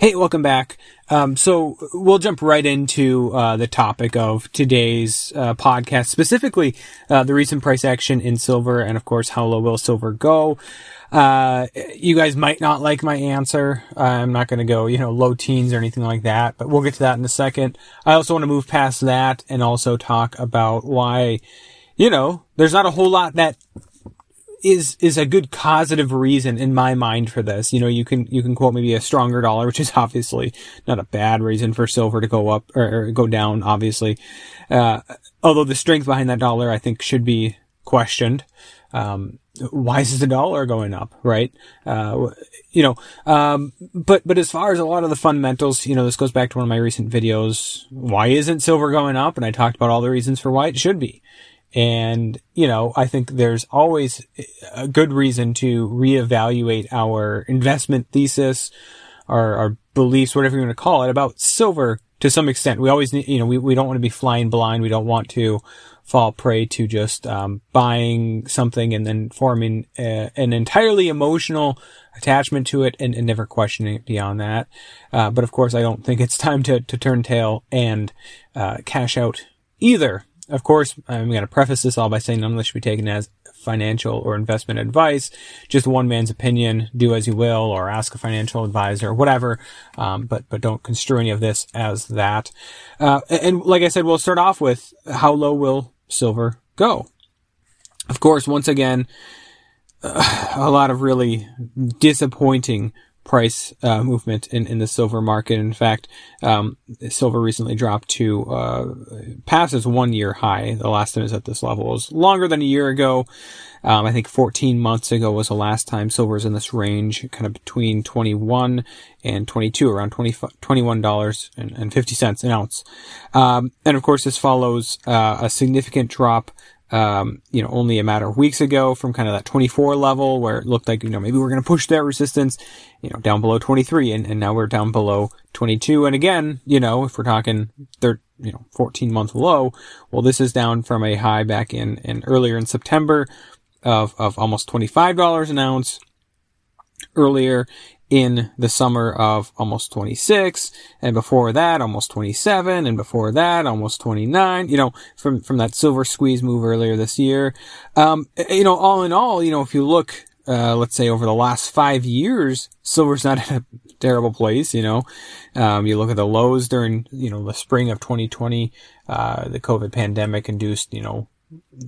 Hey, welcome back. Um, so we'll jump right into uh, the topic of today's uh, podcast, specifically uh, the recent price action in silver, and of course, how low will silver go? Uh, you guys might not like my answer. I'm not going to go, you know, low teens or anything like that, but we'll get to that in a second. I also want to move past that and also talk about why, you know, there's not a whole lot that is is a good causative reason in my mind for this. You know, you can you can quote maybe a stronger dollar, which is obviously not a bad reason for silver to go up or, or go down. Obviously, uh, although the strength behind that dollar, I think, should be questioned. Um, why is the dollar going up, right? Uh, you know, um, but, but as far as a lot of the fundamentals, you know, this goes back to one of my recent videos. Why isn't silver going up? And I talked about all the reasons for why it should be. And, you know, I think there's always a good reason to reevaluate our investment thesis, our, our beliefs, whatever you want to call it, about silver to some extent. We always need, you know, we, we don't want to be flying blind. We don't want to fall prey to just um, buying something and then forming a, an entirely emotional attachment to it and, and never questioning it beyond that. Uh, but of course, I don't think it's time to, to turn tail and uh, cash out either. Of course, I'm going to preface this all by saying none of this should be taken as financial or investment advice, just one man's opinion. Do as you will, or ask a financial advisor, or whatever. Um, but but don't construe any of this as that. Uh, and like I said, we'll start off with how low will silver go? Of course, once again, uh, a lot of really disappointing price uh, movement in, in the silver market. In fact, um, silver recently dropped to uh, past its one year high. The last time it was at this level was longer than a year ago. Um, I think 14 months ago was the last time silver was in this range, kind of between 21 and 22, around 20, $21 and, and 50 cents an ounce. Um, and of course, this follows uh, a significant drop um, you know, only a matter of weeks ago from kind of that 24 level where it looked like, you know, maybe we're going to push that resistance, you know, down below 23 and, and now we're down below 22. And again, you know, if we're talking third, you know, 14 month low, well, this is down from a high back in, in earlier in September of, of almost $25 an ounce earlier in the summer of almost 26 and before that almost 27 and before that almost 29 you know from from that silver squeeze move earlier this year um you know all in all you know if you look uh, let's say over the last five years, silver's not in a terrible place. You know, um, you look at the lows during, you know, the spring of 2020, uh, the COVID pandemic induced, you know,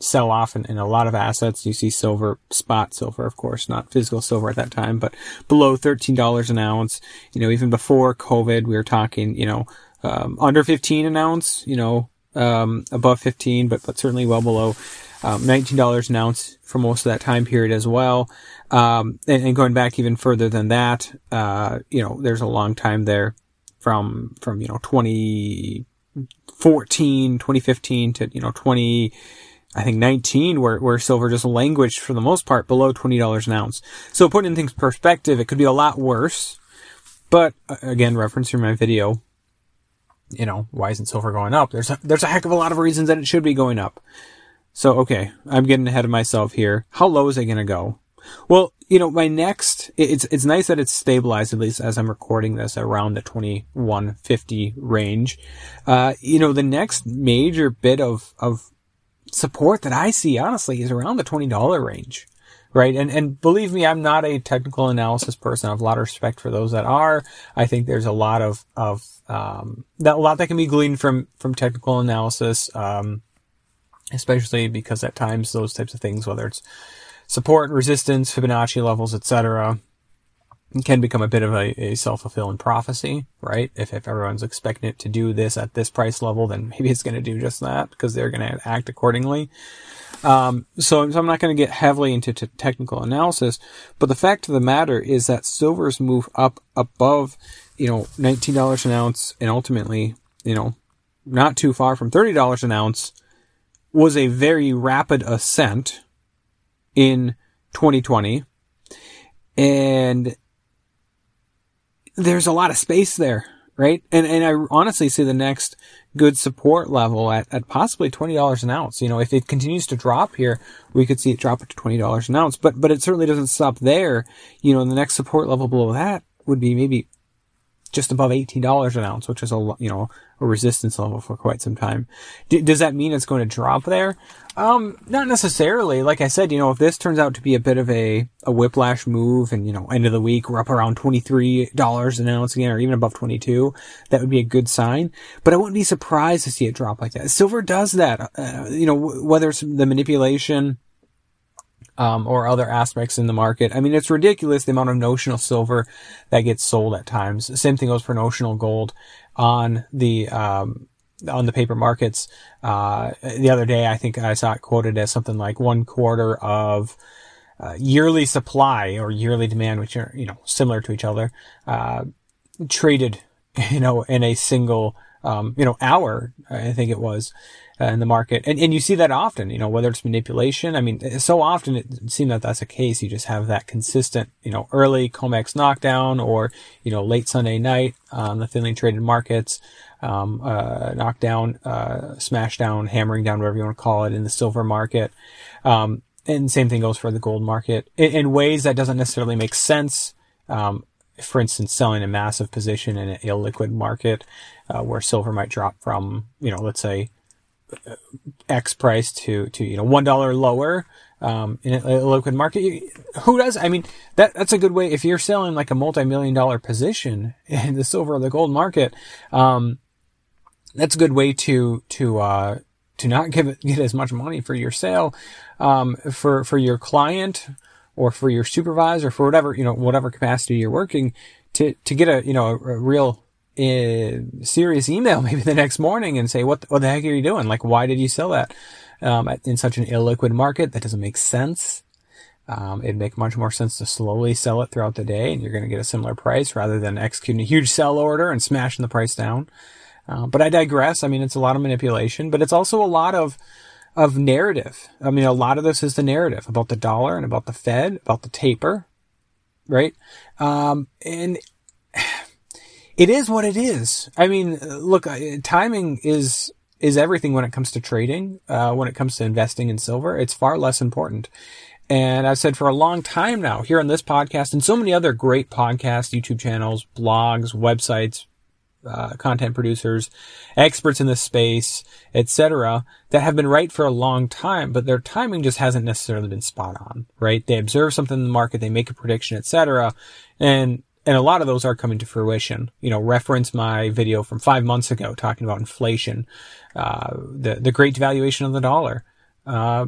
sell off in, in, a lot of assets. You see silver, spot silver, of course, not physical silver at that time, but below $13 an ounce. You know, even before COVID, we were talking, you know, um, under 15 an ounce, you know, um, above 15, but, but certainly well below, um, $19 an ounce for most of that time period as well. Um, and, and, going back even further than that, uh, you know, there's a long time there from, from, you know, 2014, 2015 to, you know, 20, I think 19 where, where silver just languished for the most part below $20 an ounce. So putting in things perspective, it could be a lot worse. But uh, again, referencing my video, you know, why isn't silver going up? There's a, there's a heck of a lot of reasons that it should be going up. So, okay, I'm getting ahead of myself here. How low is it going to go? Well, you know, my next, it's, it's nice that it's stabilized, at least as I'm recording this, around the 2150 range. Uh, you know, the next major bit of, of support that I see, honestly, is around the $20 range. Right. And, and believe me, I'm not a technical analysis person. I have a lot of respect for those that are. I think there's a lot of, of, um, that, a lot that can be gleaned from, from technical analysis. Um, especially because at times those types of things, whether it's support, resistance, Fibonacci levels, etc., can become a bit of a, a self-fulfilling prophecy, right? If, if everyone's expecting it to do this at this price level, then maybe it's going to do just that because they're going to act accordingly. Um, so, so, I'm not going to get heavily into t- technical analysis, but the fact of the matter is that silver's move up above, you know, $19 an ounce and ultimately, you know, not too far from $30 an ounce was a very rapid ascent in 2020. And there's a lot of space there, right? And, and I honestly see the next good support level at, at possibly $20 an ounce. You know, if it continues to drop here, we could see it drop to $20 an ounce, but, but it certainly doesn't stop there. You know, the next support level below that would be maybe just above $18 an ounce, which is a, you know, a resistance level for quite some time. D- does that mean it's going to drop there? Um, not necessarily. Like I said, you know, if this turns out to be a bit of a, a whiplash move and, you know, end of the week, we're up around $23 an ounce again, or even above 22, that would be a good sign. But I wouldn't be surprised to see it drop like that. Silver does that. Uh, you know, whether it's the manipulation, um, or other aspects in the market. I mean, it's ridiculous the amount of notional silver that gets sold at times. Same thing goes for notional gold on the, um, on the paper markets. Uh, the other day, I think I saw it quoted as something like one quarter of uh, yearly supply or yearly demand, which are, you know, similar to each other, uh, traded, you know, in a single, um, you know, hour, I think it was uh, in the market. And, and you see that often, you know, whether it's manipulation. I mean, so often it seems that that's the case. You just have that consistent, you know, early COMEX knockdown or, you know, late Sunday night on the thinly traded markets, um, uh, knockdown, uh, smash down, hammering down, whatever you want to call it in the silver market. Um, and same thing goes for the gold market in, in ways that doesn't necessarily make sense. Um, for instance, selling a massive position in an illiquid market, uh, where silver might drop from, you know, let's say X price to, to, you know, $1 lower, um, in a, liquid market. Who does? I mean, that, that's a good way. If you're selling like a multi-million dollar position in the silver or the gold market, um, that's a good way to, to, uh, to not give it, get as much money for your sale, um, for, for your client or for your supervisor, for whatever, you know, whatever capacity you're working to, to get a, you know, a, a real serious email maybe the next morning and say, what, what the heck are you doing? Like, why did you sell that, um, in such an illiquid market? That doesn't make sense. Um, it'd make much more sense to slowly sell it throughout the day and you're going to get a similar price rather than executing a huge sell order and smashing the price down. Uh, but I digress. I mean, it's a lot of manipulation, but it's also a lot of, of narrative. I mean, a lot of this is the narrative about the dollar and about the Fed, about the taper, right? Um, and it is what it is. I mean, look, timing is is everything when it comes to trading. Uh, when it comes to investing in silver, it's far less important. And I've said for a long time now here on this podcast and so many other great podcasts, YouTube channels, blogs, websites, uh, content producers, experts in this space, etc., that have been right for a long time, but their timing just hasn't necessarily been spot on, right? They observe something in the market, they make a prediction, etc., and and a lot of those are coming to fruition. You know, reference my video from five months ago talking about inflation, uh, the the great devaluation of the dollar. Uh,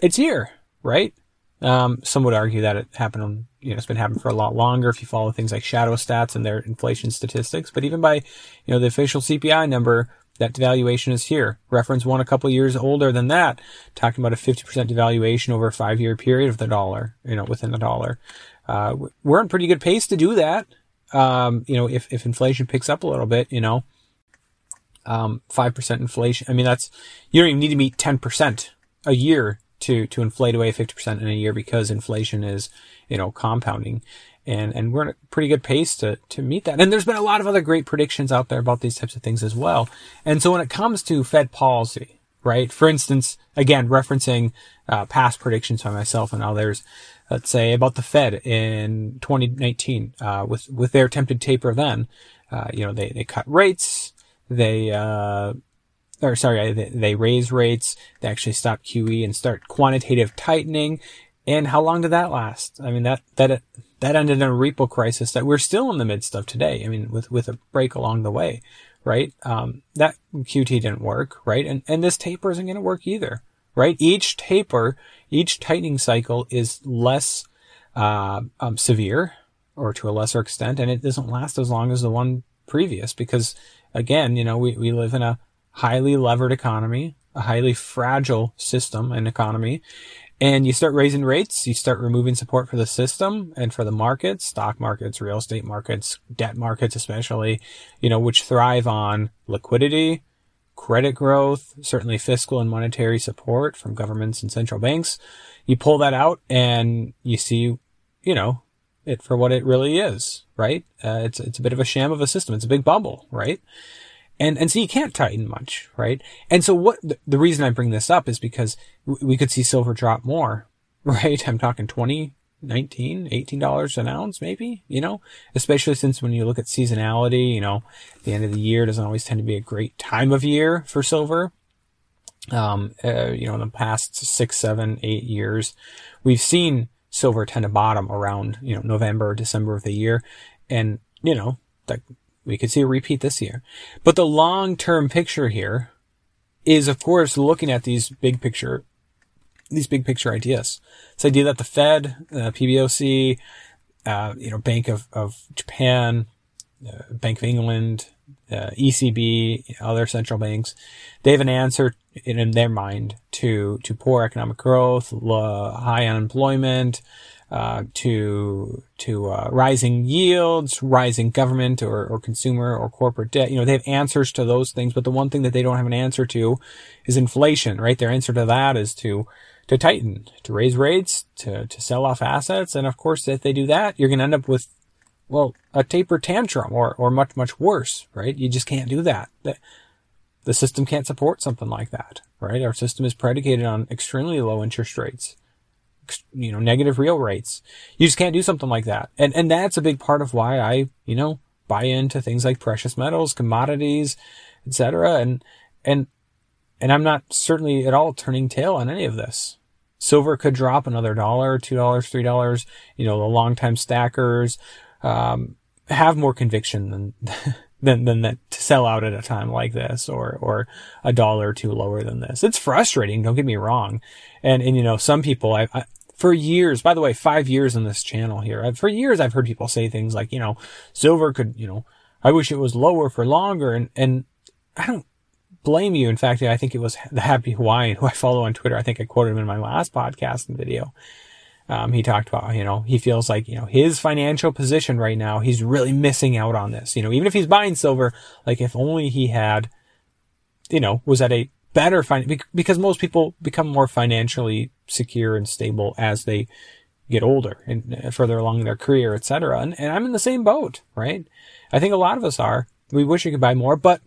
it's here, right? Um, some would argue that it happened. You know, it's been happening for a lot longer if you follow things like shadow stats and their inflation statistics. But even by, you know, the official CPI number, that devaluation is here. Reference one a couple years older than that, talking about a 50% devaluation over a five year period of the dollar, you know, within the dollar. Uh, we're on pretty good pace to do that. Um, you know, if, if inflation picks up a little bit, you know, um, 5% inflation. I mean, that's, you don't even need to meet 10% a year to, to inflate away 50% in a year because inflation is, you know, compounding. And, and we're at a pretty good pace to, to meet that. And there's been a lot of other great predictions out there about these types of things as well. And so when it comes to Fed policy, right? For instance, again, referencing, uh, past predictions by myself and others, let's say about the Fed in 2019, uh, with, with their attempted taper then, uh, you know, they, they cut rates, they, uh, or sorry, they, they raise rates, they actually stop QE and start quantitative tightening. And how long did that last? I mean, that, that, that ended in a repo crisis that we're still in the midst of today. I mean, with, with a break along the way, right? Um, that QT didn't work, right? And, and this taper isn't going to work either, right? Each taper each tightening cycle is less uh, um, severe, or to a lesser extent, and it doesn't last as long as the one previous because again, you know, we, we live in a highly levered economy, a highly fragile system and economy. And you start raising rates, you start removing support for the system and for the markets, stock markets, real estate markets, debt markets, especially, you know, which thrive on liquidity, credit growth, certainly fiscal and monetary support from governments and central banks. You pull that out and you see, you know, it for what it really is, right? Uh, it's, it's a bit of a sham of a system. It's a big bubble, right? And, and so you can't tighten much, right? And so what, the, reason I bring this up is because we could see silver drop more, right? I'm talking 20, 19, 18 dollars an ounce, maybe, you know, especially since when you look at seasonality, you know, the end of the year doesn't always tend to be a great time of year for silver. Um, uh, you know, in the past six, seven, eight years, we've seen silver tend to bottom around, you know, November, December of the year. And, you know, like we could see a repeat this year. But the long term picture here is, of course, looking at these big picture, these big picture ideas. This idea that the Fed, uh, PBOC, uh, you know, Bank of, of Japan, uh, Bank of England, uh, ECB, other central banks, they have an answer in, in their mind to, to poor economic growth, low, high unemployment, uh, to to uh, rising yields, rising government or, or consumer or corporate debt. You know, they have answers to those things, but the one thing that they don't have an answer to is inflation, right? Their answer to that is to to tighten, to raise rates, to to sell off assets, and of course, if they do that, you're going to end up with well a taper tantrum or or much much worse, right? You just can't do that. The, the system can't support something like that, right? Our system is predicated on extremely low interest rates you know, negative real rates. You just can't do something like that. And, and that's a big part of why I, you know, buy into things like precious metals, commodities, etc. And, and, and I'm not certainly at all turning tail on any of this. Silver could drop another dollar, two dollars, three dollars. You know, the long-time stackers, um, have more conviction than, than, than that to sell out at a time like this or, or a dollar or two lower than this. It's frustrating. Don't get me wrong. And, and, you know, some people, I, I for years, by the way, five years on this channel here, I've, for years I've heard people say things like, you know, silver could, you know, I wish it was lower for longer. And, and I don't blame you. In fact, I think it was the Happy Hawaiian who I follow on Twitter. I think I quoted him in my last podcast and video. Um, he talked about, you know, he feels like, you know, his financial position right now, he's really missing out on this. You know, even if he's buying silver, like if only he had, you know, was at a better fin- because most people become more financially secure and stable as they get older and uh, further along in their career, etc. And, and I'm in the same boat, right? I think a lot of us are. We wish we could buy more, but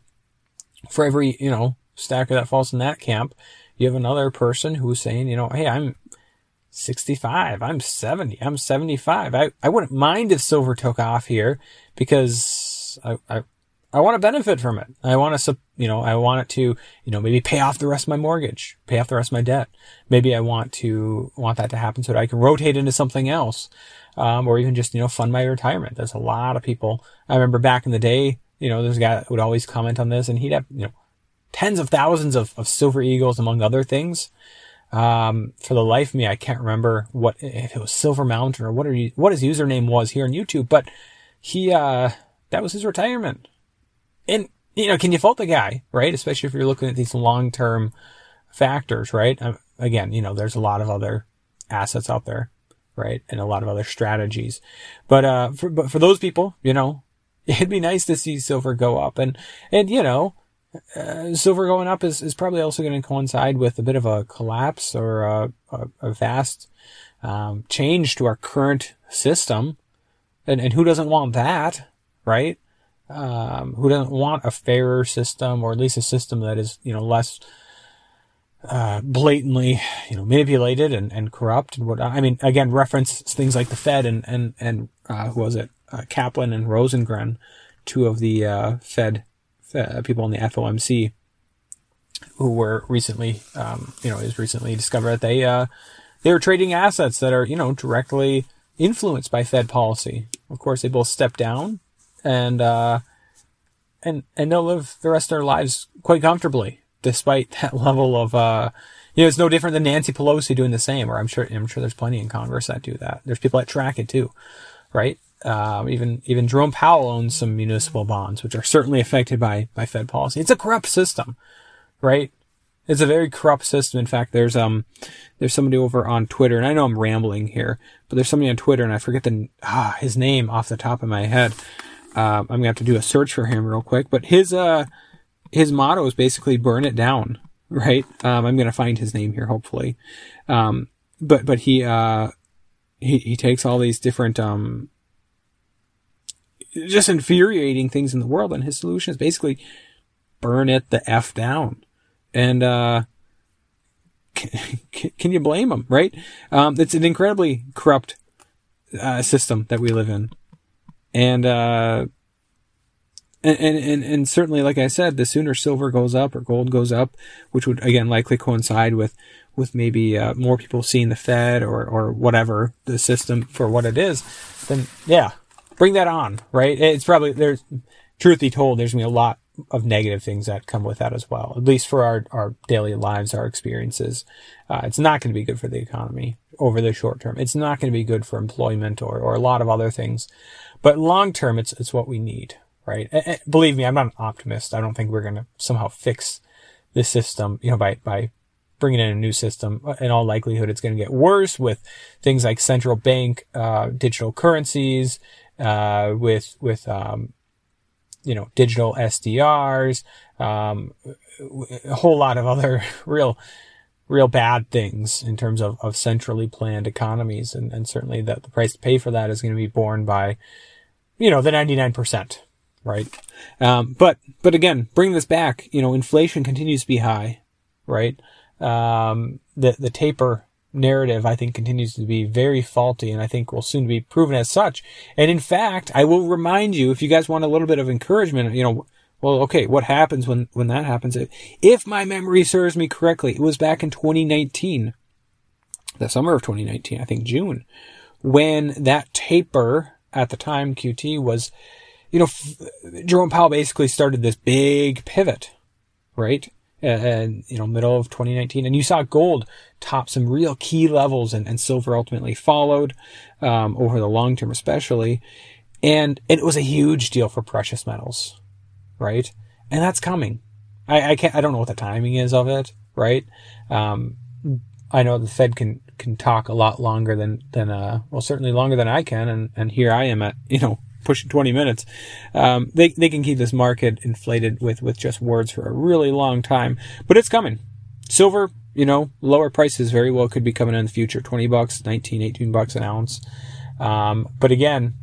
for every, you know, stacker that falls in that camp, you have another person who's saying, you know, hey, I'm 65, I'm 70, I'm 75. I, I wouldn't mind if silver took off here because I, I, I want to benefit from it. I want to, you know, I want it to, you know, maybe pay off the rest of my mortgage, pay off the rest of my debt. Maybe I want to, want that to happen so that I can rotate into something else. Um, or even just, you know, fund my retirement. There's a lot of people. I remember back in the day, you know, there's a guy would always comment on this and he'd have, you know, tens of thousands of, of silver eagles among other things. Um, for the life of me, I can't remember what, if it was Silver Mountain or what are you, what his username was here on YouTube, but he, uh, that was his retirement. And, you know, can you fault the guy, right? Especially if you're looking at these long-term factors, right? Um, again, you know, there's a lot of other assets out there, right? And a lot of other strategies. But, uh, for, but for those people, you know, it'd be nice to see silver go up and, and, you know, uh, silver going up is, is probably also going to coincide with a bit of a collapse or a, a, a vast, um, change to our current system. And, and who doesn't want that, right? um, who doesn't want a fairer system or at least a system that is, you know, less uh, blatantly, you know, manipulated and, and corrupt and what, I mean, again, reference things like the Fed and, and, and, uh, who was it? Uh, Kaplan and Rosengren, two of the, uh, Fed, Fed, people on the FOMC who were recently, um, you know, is recently discovered that they, uh, they were trading assets that are, you know, directly influenced by Fed policy. Of course, they both stepped down and uh, and and they'll live the rest of their lives quite comfortably, despite that level of uh, you know, it's no different than Nancy Pelosi doing the same. Or I'm sure I'm sure there's plenty in Congress that do that. There's people that track it too, right? Um, even even Jerome Powell owns some municipal bonds, which are certainly affected by by Fed policy. It's a corrupt system, right? It's a very corrupt system. In fact, there's um there's somebody over on Twitter, and I know I'm rambling here, but there's somebody on Twitter, and I forget the ah his name off the top of my head. Uh, I'm gonna have to do a search for him real quick, but his uh his motto is basically burn it down, right? Um, I'm gonna find his name here, hopefully. Um, but but he uh he he takes all these different um just infuriating things in the world. And his solution is basically burn it the F down. And, uh, can, can you blame him, right? Um, it's an incredibly corrupt, uh, system that we live in. And, uh, and, and, and certainly, like I said, the sooner silver goes up or gold goes up, which would again likely coincide with, with maybe, uh, more people seeing the Fed or, or whatever the system for what it is, then yeah, bring that on, right? It's probably there's truth be told, there's gonna be a lot of negative things that come with that as well. At least for our our daily lives, our experiences, uh, it's not going to be good for the economy over the short term. It's not going to be good for employment or or a lot of other things. But long term, it's it's what we need, right? And believe me, I'm not an optimist. I don't think we're going to somehow fix this system, you know, by by bringing in a new system. In all likelihood, it's going to get worse with things like central bank uh, digital currencies uh, with with um, you know digital SDRs, um, a whole lot of other real real bad things in terms of, of centrally planned economies, and, and certainly that the price to pay for that is going to be borne by you know the ninety nine percent, right? Um, but but again, bring this back. You know, inflation continues to be high, right? Um, the the taper narrative, I think, continues to be very faulty and I think will soon be proven as such. And in fact, I will remind you, if you guys want a little bit of encouragement, you know, well, okay, what happens when, when that happens? If my memory serves me correctly, it was back in 2019, the summer of 2019, I think June, when that taper at the time QT was, you know, Jerome Powell basically started this big pivot, right? And you know middle of 2019 and you saw gold top some real key levels and, and silver ultimately followed um, over the long term especially. And it was a huge deal for precious metals right? And that's coming. I i can't i don't know what the timing is of it right? Um, i know the fed can can talk a lot longer than than uh well certainly longer than i can and and here i am at you know pushing 20 minutes, um, they, they can keep this market inflated with, with just words for a really long time, but it's coming. Silver, you know, lower prices very well could be coming in the future. 20 bucks, 19, 18 bucks an ounce. Um, but again,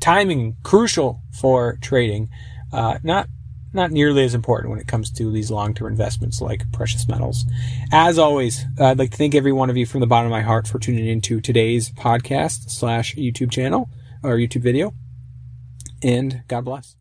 timing crucial for trading. Uh, not, not nearly as important when it comes to these long-term investments like precious metals. As always, I'd like to thank every one of you from the bottom of my heart for tuning into today's podcast slash YouTube channel or YouTube video and God bless.